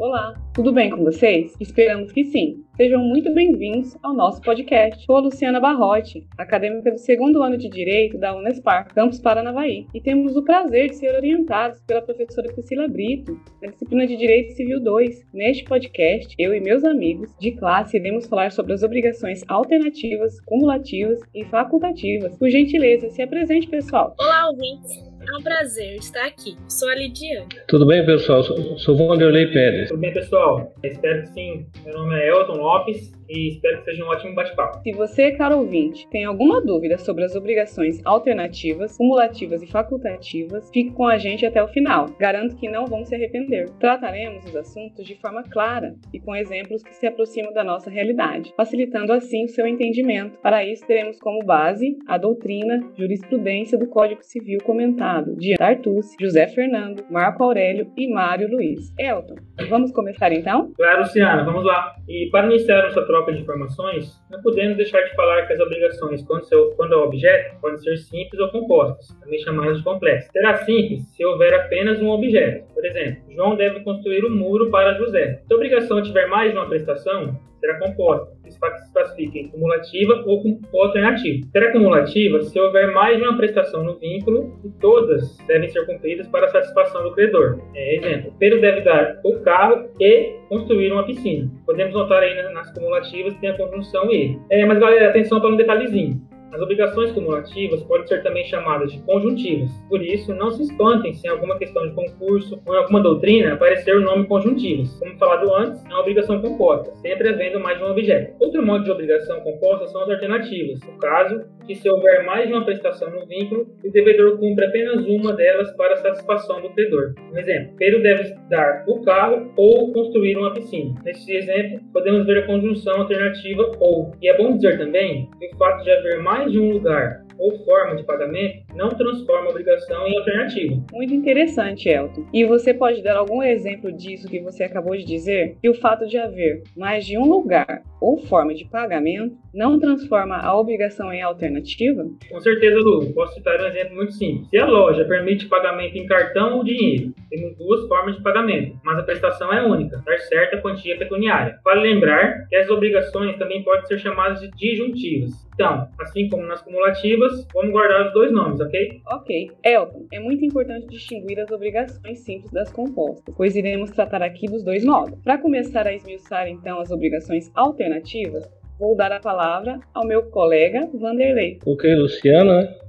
Olá, tudo bem com vocês? Esperamos que sim. Sejam muito bem-vindos ao nosso podcast. Sou a Luciana Barrote, acadêmica do segundo ano de Direito da Unespar, campus Paranavaí, e temos o prazer de ser orientados pela professora Priscila Brito, na disciplina de Direito Civil 2. Neste podcast, eu e meus amigos de classe iremos falar sobre as obrigações alternativas, cumulativas e facultativas. Por gentileza, se apresente, pessoal. Olá, ouvintes! É um prazer estar aqui. Sou a Lidiane. Tudo bem, pessoal? Sou, sou Vanderlei Pérez. Tudo bem, pessoal? Espero que sim. Meu nome é Elton Lopes e espero que seja um ótimo bate-papo. Se você, caro ouvinte, tem alguma dúvida sobre as obrigações alternativas, cumulativas e facultativas, fique com a gente até o final. Garanto que não vão se arrepender. Trataremos os assuntos de forma clara e com exemplos que se aproximam da nossa realidade, facilitando assim o seu entendimento. Para isso, teremos como base a doutrina, jurisprudência do Código Civil comentado de Tartucci, José Fernando, Marco Aurélio e Mário Luiz. Elton, vamos começar então? Claro, Luciana, vamos lá. E para iniciar nossa troca troca de informações, não podemos deixar de falar que as obrigações, quando, seu, quando é objeto, podem ser simples ou compostas, também chamadas de complexas. Será simples se houver apenas um objeto. Por exemplo, João deve construir um muro para José. Se a obrigação tiver mais de uma prestação, será composta, se classifica em cumulativa ou, ou alternativa. Será cumulativa se houver mais de uma prestação no vínculo e todas devem ser cumpridas para a satisfação do credor. É, exemplo, Pedro deve dar o carro e construir uma piscina. Podemos notar aí nas cumulativas que tem a conjunção e. É, mas galera, atenção para um detalhezinho. As obrigações cumulativas podem ser também chamadas de conjuntivas. Por isso, não se espantem se em alguma questão de concurso ou em alguma doutrina aparecer o nome conjuntivas. Como falado antes, é uma obrigação composta, sempre havendo mais de um objeto. Outro modo de obrigação composta são as alternativas. No caso, que se houver mais de uma prestação no vínculo, o devedor cumpre apenas uma delas para satisfação do credor. Um exemplo, Pedro deve dar o carro ou construir uma piscina. Neste exemplo, podemos ver a conjunção alternativa ou. E é bom dizer também que o fato de haver mais de um lugar ou forma de pagamento não transforma a obrigação em alternativa. Muito interessante, Elton. E você pode dar algum exemplo disso que você acabou de dizer? Que o fato de haver mais de um lugar ou forma de pagamento não transforma a obrigação em alternativa? Com certeza, Lu. Posso citar um exemplo muito simples. Se a loja permite pagamento em cartão ou dinheiro, temos duas formas de pagamento, mas a prestação é única, dar certa quantia pecuniária. Vale lembrar que as obrigações também podem ser chamadas de disjuntivas. Então, assim como nas cumulativas, vamos guardar os dois nomes, ok? Ok. Elton, é muito importante distinguir as obrigações simples das compostas, pois iremos tratar aqui dos dois modos. Para começar a esmiuçar então as obrigações alternativas, vou dar a palavra ao meu colega Vanderlei. Ok, Luciana.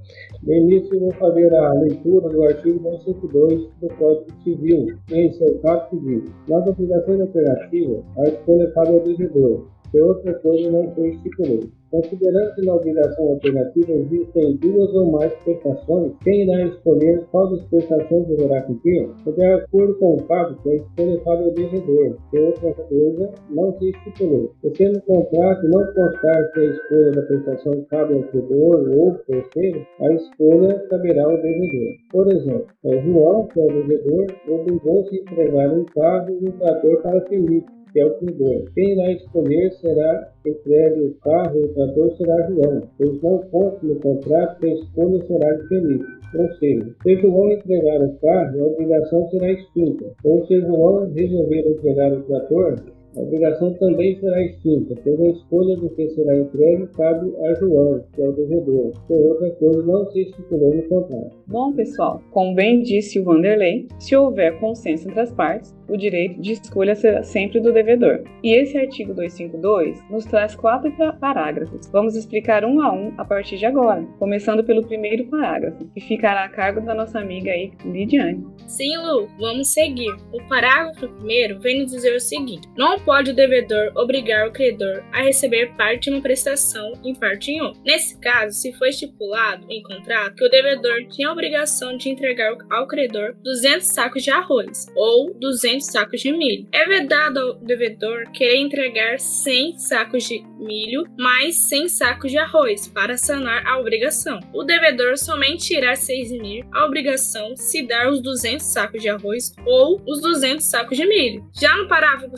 No início, vou fazer a leitura do artigo 152 do Código Civil, em seu caput diz: Nas obrigações operativas, a escolha cabe ao devedor, se outra coisa não foi estipulada. Considerando que na obrigação alternativa existem duas ou mais prestações, quem irá escolher qual das prestações deverá cumprir? De acordo com o cabo, a escolha cabe ao devedor, se outra coisa não se estipulou. E se no contrato não constar que a escolha da prestação cabe ao credor ou terceiro, a escolha caberá ao devedor. Por exemplo, João, que é o devedor, obrigou-se a entregar um carro e um trator para Felipe, é o credor. Quem irá escolher será entregue o carro e o trator será João, pois não consta no contrato que a escolha será Felipe. Ou seja, se João entregar o carro, a obrigação será extinta. Ou se João resolver entregar o trator, a obrigação também será extinta, pois a escolha do que será entregue cabe a João, que é o devedor, se outra coisa não se estipulou no contrato. Bom, pessoal, como bem disse o Vanderlei, se houver consenso entre as partes, o direito de escolha será sempre do devedor. E esse artigo 252 nos traz quatro parágrafos. Vamos explicar um a um a partir de agora, começando pelo primeiro parágrafo, que ficará a cargo da nossa amiga aí, Lidiane. Sim, Lu, vamos seguir. O parágrafo primeiro vem nos dizer o seguinte: não pode o devedor obrigar o credor a receber parte de uma prestação em parte em outra. Nesse caso, se foi estipulado em contrato que o devedor tinha a obrigação de entregar ao credor 200 sacos de arroz ou 200 sacos de milho. É vedado ao devedor querer entregar 100 sacos de milho mais 100 sacos de arroz para sanar a obrigação. O devedor somente irá se eximir a obrigação se dar os 200 sacos de arroz ou os 200 sacos de milho. Já no parágrafo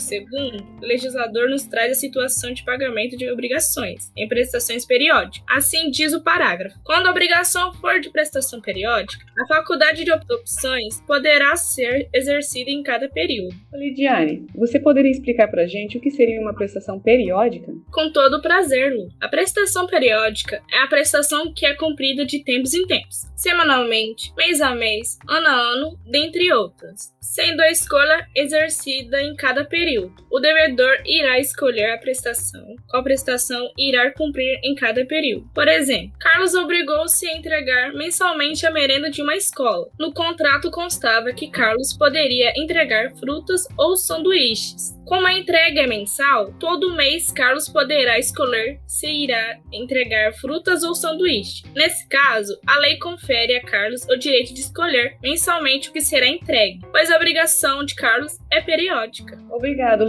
o legislador nos traz a situação de pagamento de obrigações em prestações periódicas. Assim diz o parágrafo. Quando a obrigação for de prestação periódica, a faculdade de opções poderá ser exercida em cada período. Lidiane, você poderia explicar pra gente o que seria uma prestação periódica? Com todo prazer, Lu. A prestação periódica é a prestação que é cumprida de tempos em tempos, semanalmente, mês a mês, ano a ano, dentre outras, sendo a escolha exercida em cada período. O devedor irá escolher a prestação, qual prestação irá cumprir em cada período. Por exemplo, Carlos obrigou-se a entregar mensalmente a merenda de uma escola. No contrato constava que Carlos poderia entregar frutas ou sanduíches. Como a entrega é mensal, todo mês Carlos poderá escolher se irá entregar frutas ou sanduíche. Nesse caso, a lei confere a Carlos o direito de escolher mensalmente o que será entregue, pois a obrigação de Carlos é periódica. Obrigado,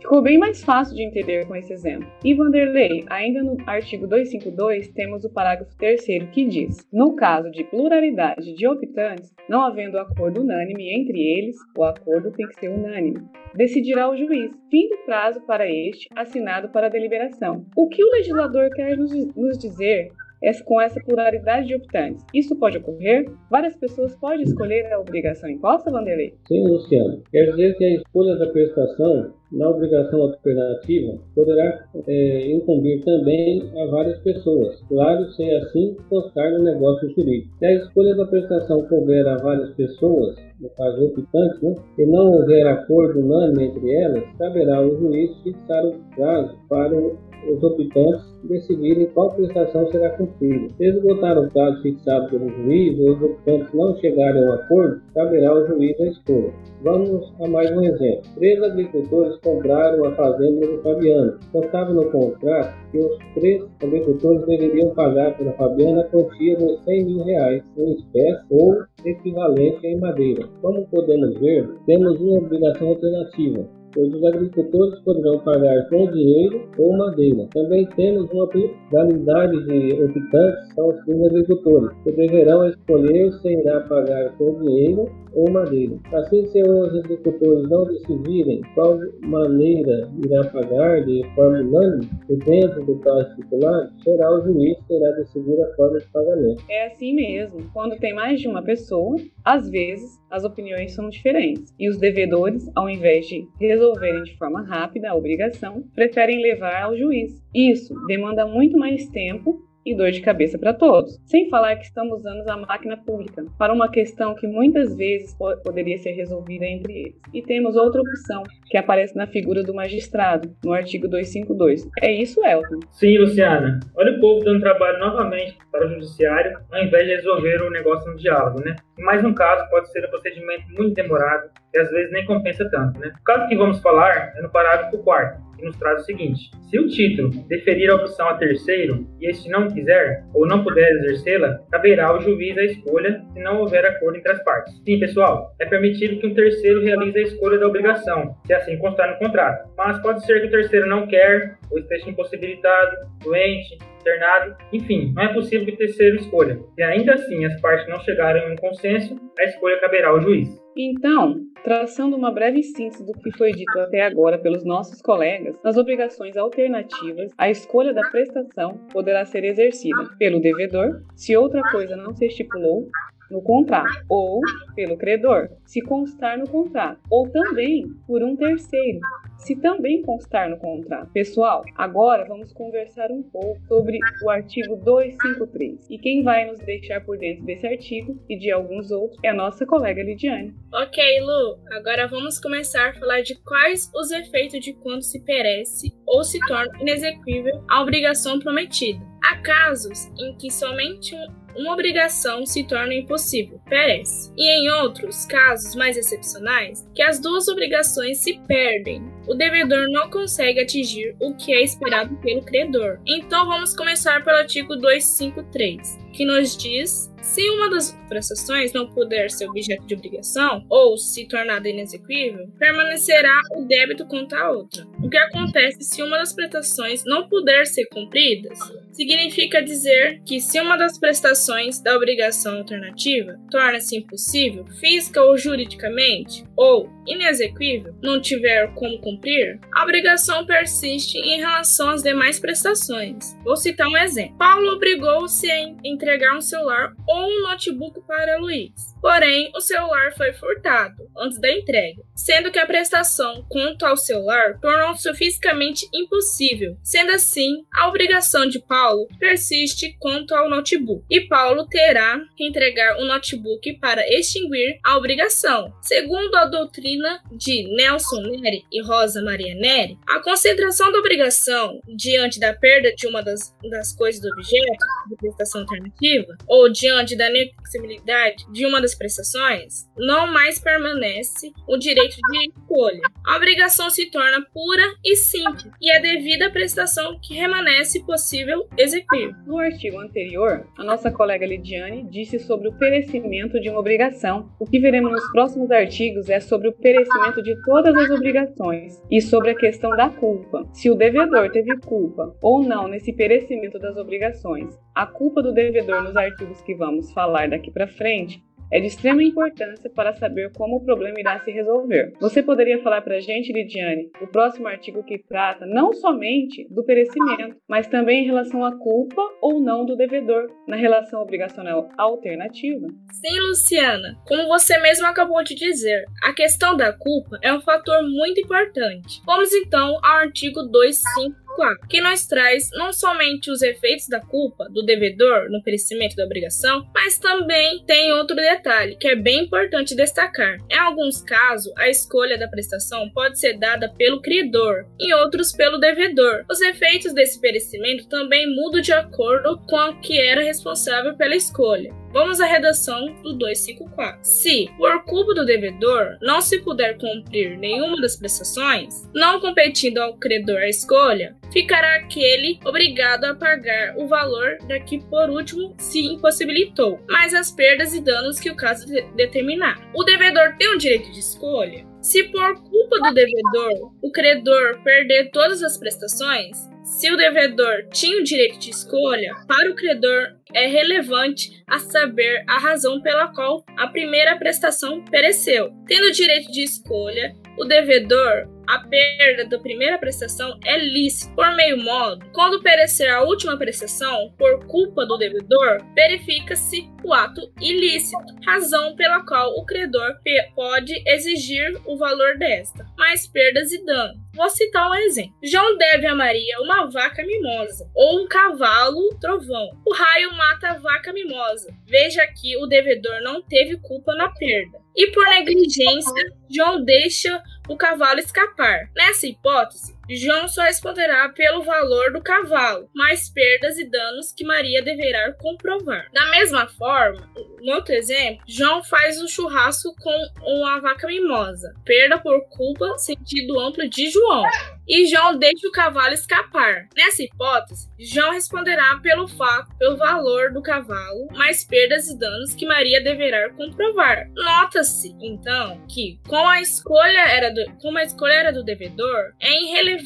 Ficou bem mais fácil de entender com esse exemplo. E Vanderlei, ainda no artigo 252, temos o parágrafo 3 que diz: No caso de pluralidade de optantes, não havendo acordo unânime entre eles, o acordo tem que ser unânime decidirá o juiz, fim do prazo para este, assinado para a deliberação. O que o legislador quer nos, nos dizer é com essa pluralidade de optantes. Isso pode ocorrer? Várias pessoas podem escolher a obrigação imposta, Vanderlei? Sim, Luciano. Quer dizer que a escolha da prestação na obrigação alternativa poderá é, incumbir também a várias pessoas, claro, sem assim constar no negócio jurídico. Se a escolha da prestação couber a várias pessoas, no caso optantes, né, e não houver acordo unânime entre elas, caberá ao juiz fixar o prazo para os optantes decidirem qual prestação será cumprida. Se esgotar o prazo fixado pelo juiz ou os optantes não chegarem a um acordo, caberá ao juiz a escolha. Vamos a mais um exemplo. Três agricultores compraram a fazenda do Fabiano. Constava no contrato que os três agricultores deveriam pagar pela Fabiana a quantia de 100 mil reais em espécie ou equivalente em madeira. Como podemos ver, temos uma obrigação alternativa pois os agricultores poderão pagar com dinheiro ou madeira. Também temos uma pluralidade de optantes, são os agricultores, que deverão escolher se irá pagar com dinheiro ou madeira. Assim, se os agricultores não decidirem qual maneira irá pagar de forma unânime, dentro do prazo estipulado, será o juiz que irá decidir a forma de pagamento. É assim mesmo. Quando tem mais de uma pessoa, às vezes as opiniões são diferentes e os devedores, ao invés de resolverem de forma rápida a obrigação, preferem levar ao juiz. Isso demanda muito mais tempo e dor de cabeça para todos. Sem falar que estamos usando a máquina pública para uma questão que muitas vezes poderia ser resolvida entre eles. E temos outra opção, que aparece na figura do magistrado, no artigo 252. É isso, Elton? Sim, Luciana. Olha o povo dando trabalho novamente para o judiciário, ao invés de resolver o negócio no diálogo, né? Mais um caso pode ser um procedimento muito demorado, e às vezes nem compensa tanto, né? O caso que vamos falar é no parágrafo 4 que nos traz o seguinte: se o título deferir a opção a terceiro e este não quiser ou não puder exercê-la, caberá ao juiz a escolha se não houver acordo entre as partes. Sim, pessoal, é permitido que um terceiro realize a escolha da obrigação, se assim constar no contrato. Mas pode ser que o terceiro não quer ou esteja impossibilitado, doente, internado, enfim, não é possível que o terceiro escolha. Se ainda assim as partes não chegarem a um consenso, a escolha caberá ao juiz. Então, traçando uma breve síntese do que foi dito até agora pelos nossos colegas, nas obrigações alternativas, a escolha da prestação poderá ser exercida pelo devedor, se outra coisa não se estipulou, no contrato, ou pelo credor, se constar no contrato, ou também por um terceiro, se também constar no contrato. Pessoal, agora vamos conversar um pouco sobre o artigo 253. E quem vai nos deixar por dentro desse artigo e de alguns outros é a nossa colega Lidiane. Ok, Lu, agora vamos começar a falar de quais os efeitos de quando se perece ou se torna inexequível a obrigação prometida. Há casos em que somente uma obrigação se torna impossível, perece. E em outros casos mais excepcionais, que as duas obrigações se perdem. O devedor não consegue atingir o que é esperado pelo credor. Então vamos começar pelo artigo 253, que nos diz se uma das prestações não puder ser objeto de obrigação ou se tornada inexequível, permanecerá o débito contra a outra. O que acontece se uma das prestações não puder ser cumprida? Significa dizer que se uma das prestações da obrigação alternativa torna-se impossível, física ou juridicamente, ou inexequível, não tiver como cumprir, a obrigação persiste em relação às demais prestações. Vou citar um exemplo. Paulo obrigou-se a entregar um celular ou um notebook para Luiz. Porém, o celular foi furtado antes da entrega, sendo que a prestação quanto ao celular tornou-se fisicamente impossível. Sendo assim, a obrigação de Paulo persiste quanto ao notebook, e Paulo terá que entregar o notebook para extinguir a obrigação. Segundo a doutrina de Nelson Neri e Rosa Maria Neri, a concentração da obrigação diante da perda de uma das, das coisas do objeto de prestação alternativa ou diante da inexibilidade de uma das prestações, não mais permanece o direito de escolha. A obrigação se torna pura e simples, e é devida à prestação que permanece possível execuir. No artigo anterior, a nossa colega Lidiane disse sobre o perecimento de uma obrigação. O que veremos nos próximos artigos é sobre o perecimento de todas as obrigações e sobre a questão da culpa. Se o devedor teve culpa ou não nesse perecimento das obrigações. A culpa do devedor nos artigos que vamos falar daqui para frente é de extrema importância para saber como o problema irá se resolver. Você poderia falar para a gente, Lidiane, o próximo artigo que trata não somente do perecimento, mas também em relação à culpa ou não do devedor na relação obrigacional alternativa? Sim, Luciana. Como você mesmo acabou de dizer, a questão da culpa é um fator muito importante. Vamos então ao artigo 25 que nos traz não somente os efeitos da culpa do devedor no perecimento da obrigação, mas também tem outro detalhe que é bem importante destacar. Em alguns casos, a escolha da prestação pode ser dada pelo credor, em outros pelo devedor. Os efeitos desse perecimento também mudam de acordo com o que era responsável pela escolha. Vamos à redação do 254. Se, por culpa do devedor, não se puder cumprir nenhuma das prestações, não competindo ao credor a escolha, ficará aquele obrigado a pagar o valor da que por último se impossibilitou, mais as perdas e danos que o caso de determinar. O devedor tem o direito de escolha? Se por culpa do devedor o credor perder todas as prestações, se o devedor tinha o direito de escolha, para o credor é relevante a saber a razão pela qual a primeira prestação pereceu. Tendo direito de escolha, o devedor a perda da primeira prestação é lícita. Por meio modo, quando perecer a última prestação por culpa do devedor, verifica-se o ato ilícito, razão pela qual o credor pode exigir o valor desta, mais perdas e danos. Vou citar um exemplo. João deve a Maria uma vaca mimosa ou um cavalo trovão. O raio mata a vaca mimosa. Veja que o devedor não teve culpa na perda. E por negligência, João deixa o cavalo escapar. Nessa hipótese, João só responderá pelo valor do cavalo, mais perdas e danos que Maria deverá comprovar. Da mesma forma, no outro exemplo, João faz um churrasco com uma vaca mimosa, perda por culpa, sentido amplo de João e João deixa o cavalo escapar. Nessa hipótese, João responderá pelo fato, pelo valor do cavalo, mais perdas e danos que Maria deverá comprovar. Nota-se, então, que com a escolha era do, como a escolha era do devedor, é irrelevante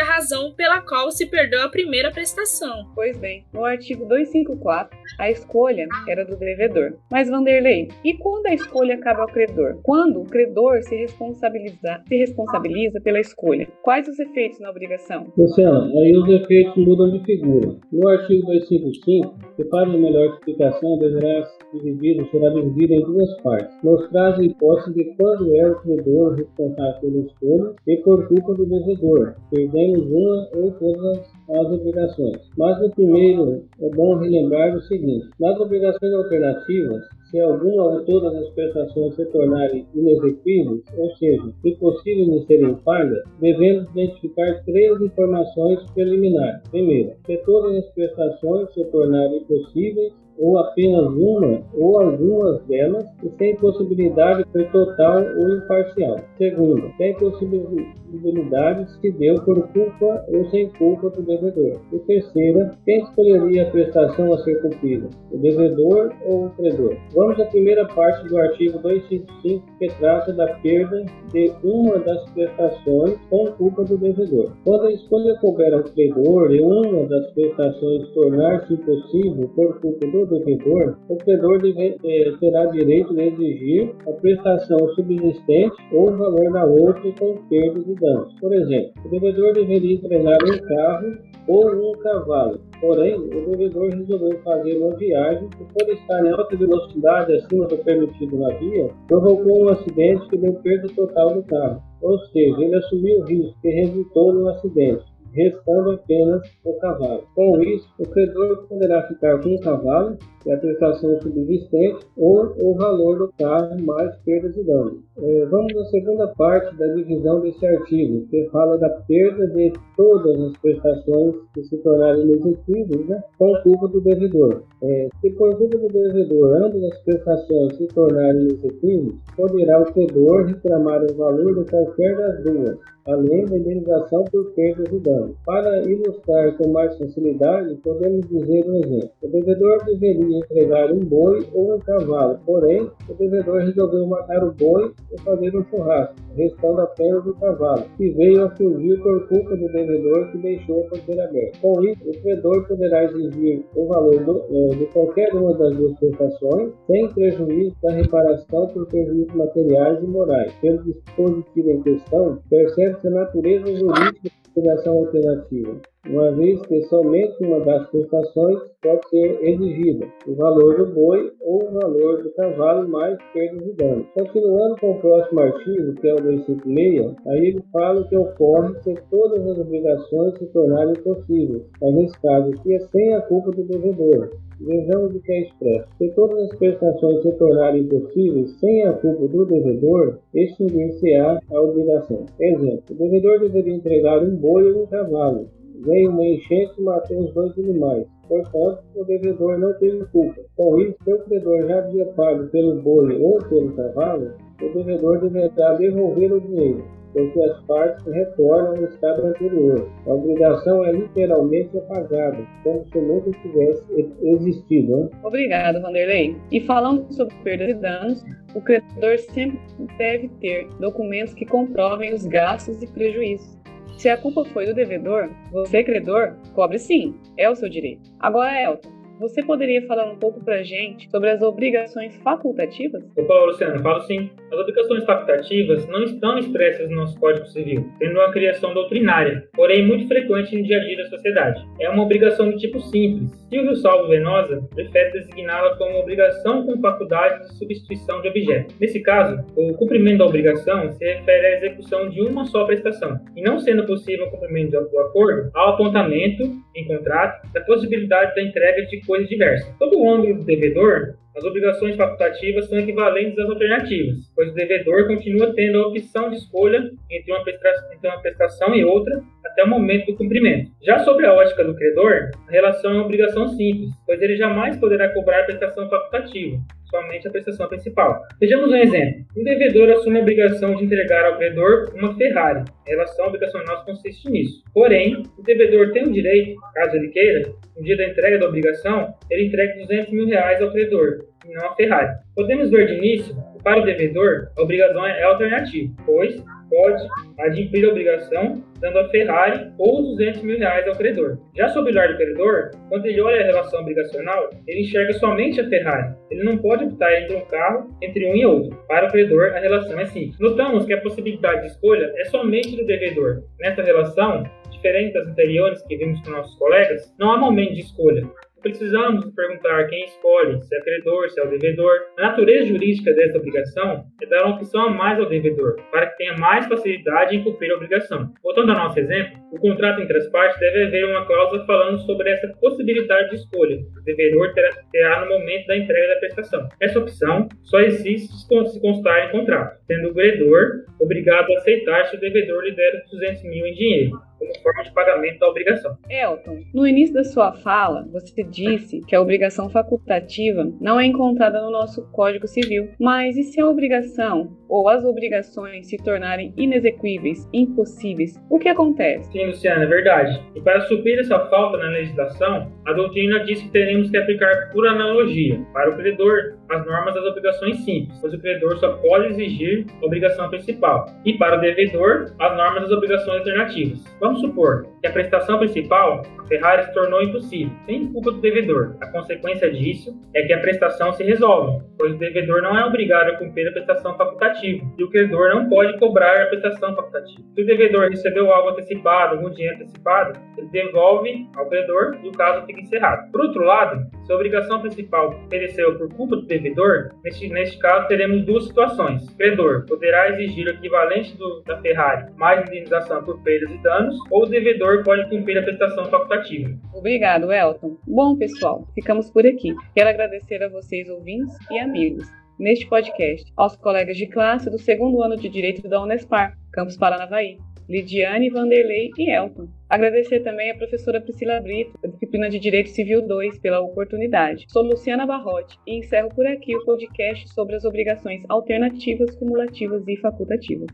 a razão pela qual se perdeu a primeira prestação. Pois bem, no artigo 254, a escolha era do devedor. Mas Vanderlei, e quando a escolha cabe ao credor? Quando o credor se responsabiliza, se responsabiliza pela escolha? Quais os efeitos na obrigação? Luciano, aí os efeitos mudam de figura. No artigo 255, que para uma melhor explicação deverá dividido, será dividido em duas partes. Nos a hipótese de quando é o credor responsável pela escolha e por culpa do devedor, perdemos uma ou todas as obrigações. Mas no primeiro é bom relembrar o seguinte: nas obrigações alternativas, se alguma ou todas as prestações se tornarem inexequíveis, ou seja, impossíveis de serem pagas, devemos identificar três informações preliminares. Primeiro, se todas as prestações se tornarem impossíveis, ou apenas uma ou algumas delas, e sem possibilidade de total ou imparcial. Segundo, sem possibilidade se deu por culpa ou sem culpa do devedor. E terceira, quem escolheria a prestação a ser cumprida, o devedor ou o credor? Vamos à primeira parte do artigo 255, que trata da perda de uma das prestações com culpa do devedor. Quando a escolha couber ao credor e uma das prestações tornar-se impossível por culpa do devedor, o credor deve, eh, terá direito de exigir a prestação subsistente ou o valor da outra com perda de danos. Por exemplo, o devedor deveria entregar um carro ou um cavalo. Porém, o devedor resolveu fazer uma viagem e, por estar em alta velocidade acima do permitido na via, provocou um acidente que deu perda total do carro. Ou seja, ele assumiu o risco que resultou no acidente restando apenas o cavalo. Com isso, o credor poderá ficar com o cavalo e a prestação subsistente ou o valor do carro mais perdas e danos. É, vamos à segunda parte da divisão desse artigo, que fala da perda de todas as prestações que se tornarem inexequíveis né, com culpa do devedor. É, se por culpa do devedor ambas as prestações se tornarem inexequíveis, poderá o credor reclamar o valor de qualquer das duas, além da indenização por perdas e danos. Para ilustrar com mais facilidade, podemos dizer um exemplo. O devedor deveria entregar um boi ou um cavalo, porém, o devedor resolveu matar o boi e fazer um churrasco, restando apenas o cavalo, que veio a fugir por culpa do devedor que deixou a porteira aberta. Com isso, o credor poderá exigir o valor do, eh, de qualquer uma das duas prestações, sem prejuízo da reparação por prejuízos materiais e morais. Pelo dispositivo em questão, percebe-se a natureza jurídica obrigação alternativa, uma vez que somente uma das prestações pode ser exigida, o valor do boi ou o valor do cavalo mais perdas e danos. Continuando com o próximo artigo, que é o 256, aí ele fala que ocorre se todas as obrigações se tornarem possíveis, mas nesse caso aqui é sem a culpa do devedor. Vejamos o que é expresso. Se todas as prestações se tornarem possíveis sem a culpa do devedor, extinguir-se-á a obrigação. Exemplo, o devedor deveria entregar um boi ou um cavalo. Veio uma enchente e matou os dois animais. Portanto, o devedor não teve culpa. Com isso, se o credor já havia pago pelo boi ou pelo cavalo, o devedor deverá devolver o dinheiro porque as partes retornam ao estado anterior. A obrigação é literalmente apagada, como se nunca tivesse existido. Né? Obrigado, Vanderlei. E falando sobre perdas e danos, o credor sempre deve ter documentos que comprovem os gastos e prejuízos. Se a culpa foi do devedor, você, credor, cobre sim, é o seu direito. Agora, Elton, você poderia falar um pouco para a gente sobre as obrigações facultativas? Opa, Luciano, falo sim. As obrigações facultativas não estão expressas no nosso Código Civil, tendo uma criação doutrinária, porém muito frequente no dia a dia da sociedade. É uma obrigação do tipo simples. Silvio Salvo Venosa prefere designá-la como obrigação com faculdade de substituição de objeto. Nesse caso, o cumprimento da obrigação se refere à execução de uma só prestação, e não sendo possível o cumprimento do acordo, ao apontamento, em contrato, da possibilidade da entrega de coisas diversas. Todo o âmbito do devedor, as obrigações facultativas são equivalentes às alternativas, pois o devedor continua tendo a opção de escolha entre uma, entre uma prestação e outra até o momento do cumprimento. Já sobre a ótica do credor, a relação é uma obrigação simples, pois ele jamais poderá cobrar a prestação facultativa, somente a prestação principal. Vejamos um exemplo. Um devedor assume a obrigação de entregar ao credor uma Ferrari. A relação obrigacional consiste nisso. Porém, o devedor tem o direito, caso ele queira, no dia da entrega da obrigação, ele entrega 200 mil reais ao credor, e não a Ferrari. Podemos ver de início que para o devedor, a obrigação é alternativa, pois pode adquirir a obrigação dando a Ferrari ou 200 mil reais ao credor. Já sob o olhar do credor, quando ele olha a relação obrigacional, ele enxerga somente a Ferrari. Ele não pode optar entre um carro, entre um e outro. Para o credor, a relação é simples. Notamos que a possibilidade de escolha é somente do devedor. Nessa relação, diferente das anteriores que vimos com nossos colegas, não há momento de escolha. Precisamos perguntar quem escolhe, se é credor, se é o devedor. A natureza jurídica dessa obrigação é dar uma opção a mais ao devedor, para que tenha mais facilidade em cumprir a obrigação. Voltando ao nosso exemplo, o contrato entre as partes deve haver uma cláusula falando sobre essa possibilidade de escolha que o devedor terá, no momento da entrega da prestação. Essa opção só existe se constar em contrato, sendo o credor obrigado a aceitar se o devedor lhe der 200 mil em dinheiro como forma de pagamento da obrigação. Elton, no início da sua fala, você disse que a obrigação facultativa não é encontrada no nosso Código Civil. Mas e se a obrigação ou as obrigações se tornarem inexequíveis, impossíveis, o que acontece? Sim, Luciana, é verdade. E para suprir essa falta na legislação, a doutrina diz que teremos que aplicar por analogia para o credor as normas das obrigações simples, pois o credor só pode exigir a obrigação principal, e para o devedor as normas das obrigações alternativas. Vamos supor que a prestação principal, a Ferrari, se tornou impossível, sem culpa do devedor. A consequência disso é que a prestação se resolve, pois o devedor não é obrigado a cumprir a prestação facultativa e o credor não pode cobrar a prestação facultativa. Se o devedor recebeu algo antecipado, algum dinheiro antecipado, ele devolve ao credor e o caso fica encerrado. Por outro lado, se a obrigação principal pereceu por culpa do devedor, neste, neste caso teremos duas situações. O credor poderá exigir o equivalente do, da Ferrari mais indenização por perdas e danos, ou o devedor pode cumprir a prestação facultativa. Obrigado, Elton. Bom, pessoal, ficamos por aqui. Quero agradecer a vocês, ouvintes e amigos, neste podcast, aos colegas de classe do segundo ano de Direito da Unespar, Campus Paranavaí, Lidiane, Vanderlei e Elton. Agradecer também à professora Priscila Brito, da disciplina de Direito Civil 2, pela oportunidade. Sou Luciana Barrote e encerro por aqui o podcast sobre as obrigações alternativas, cumulativas e facultativas.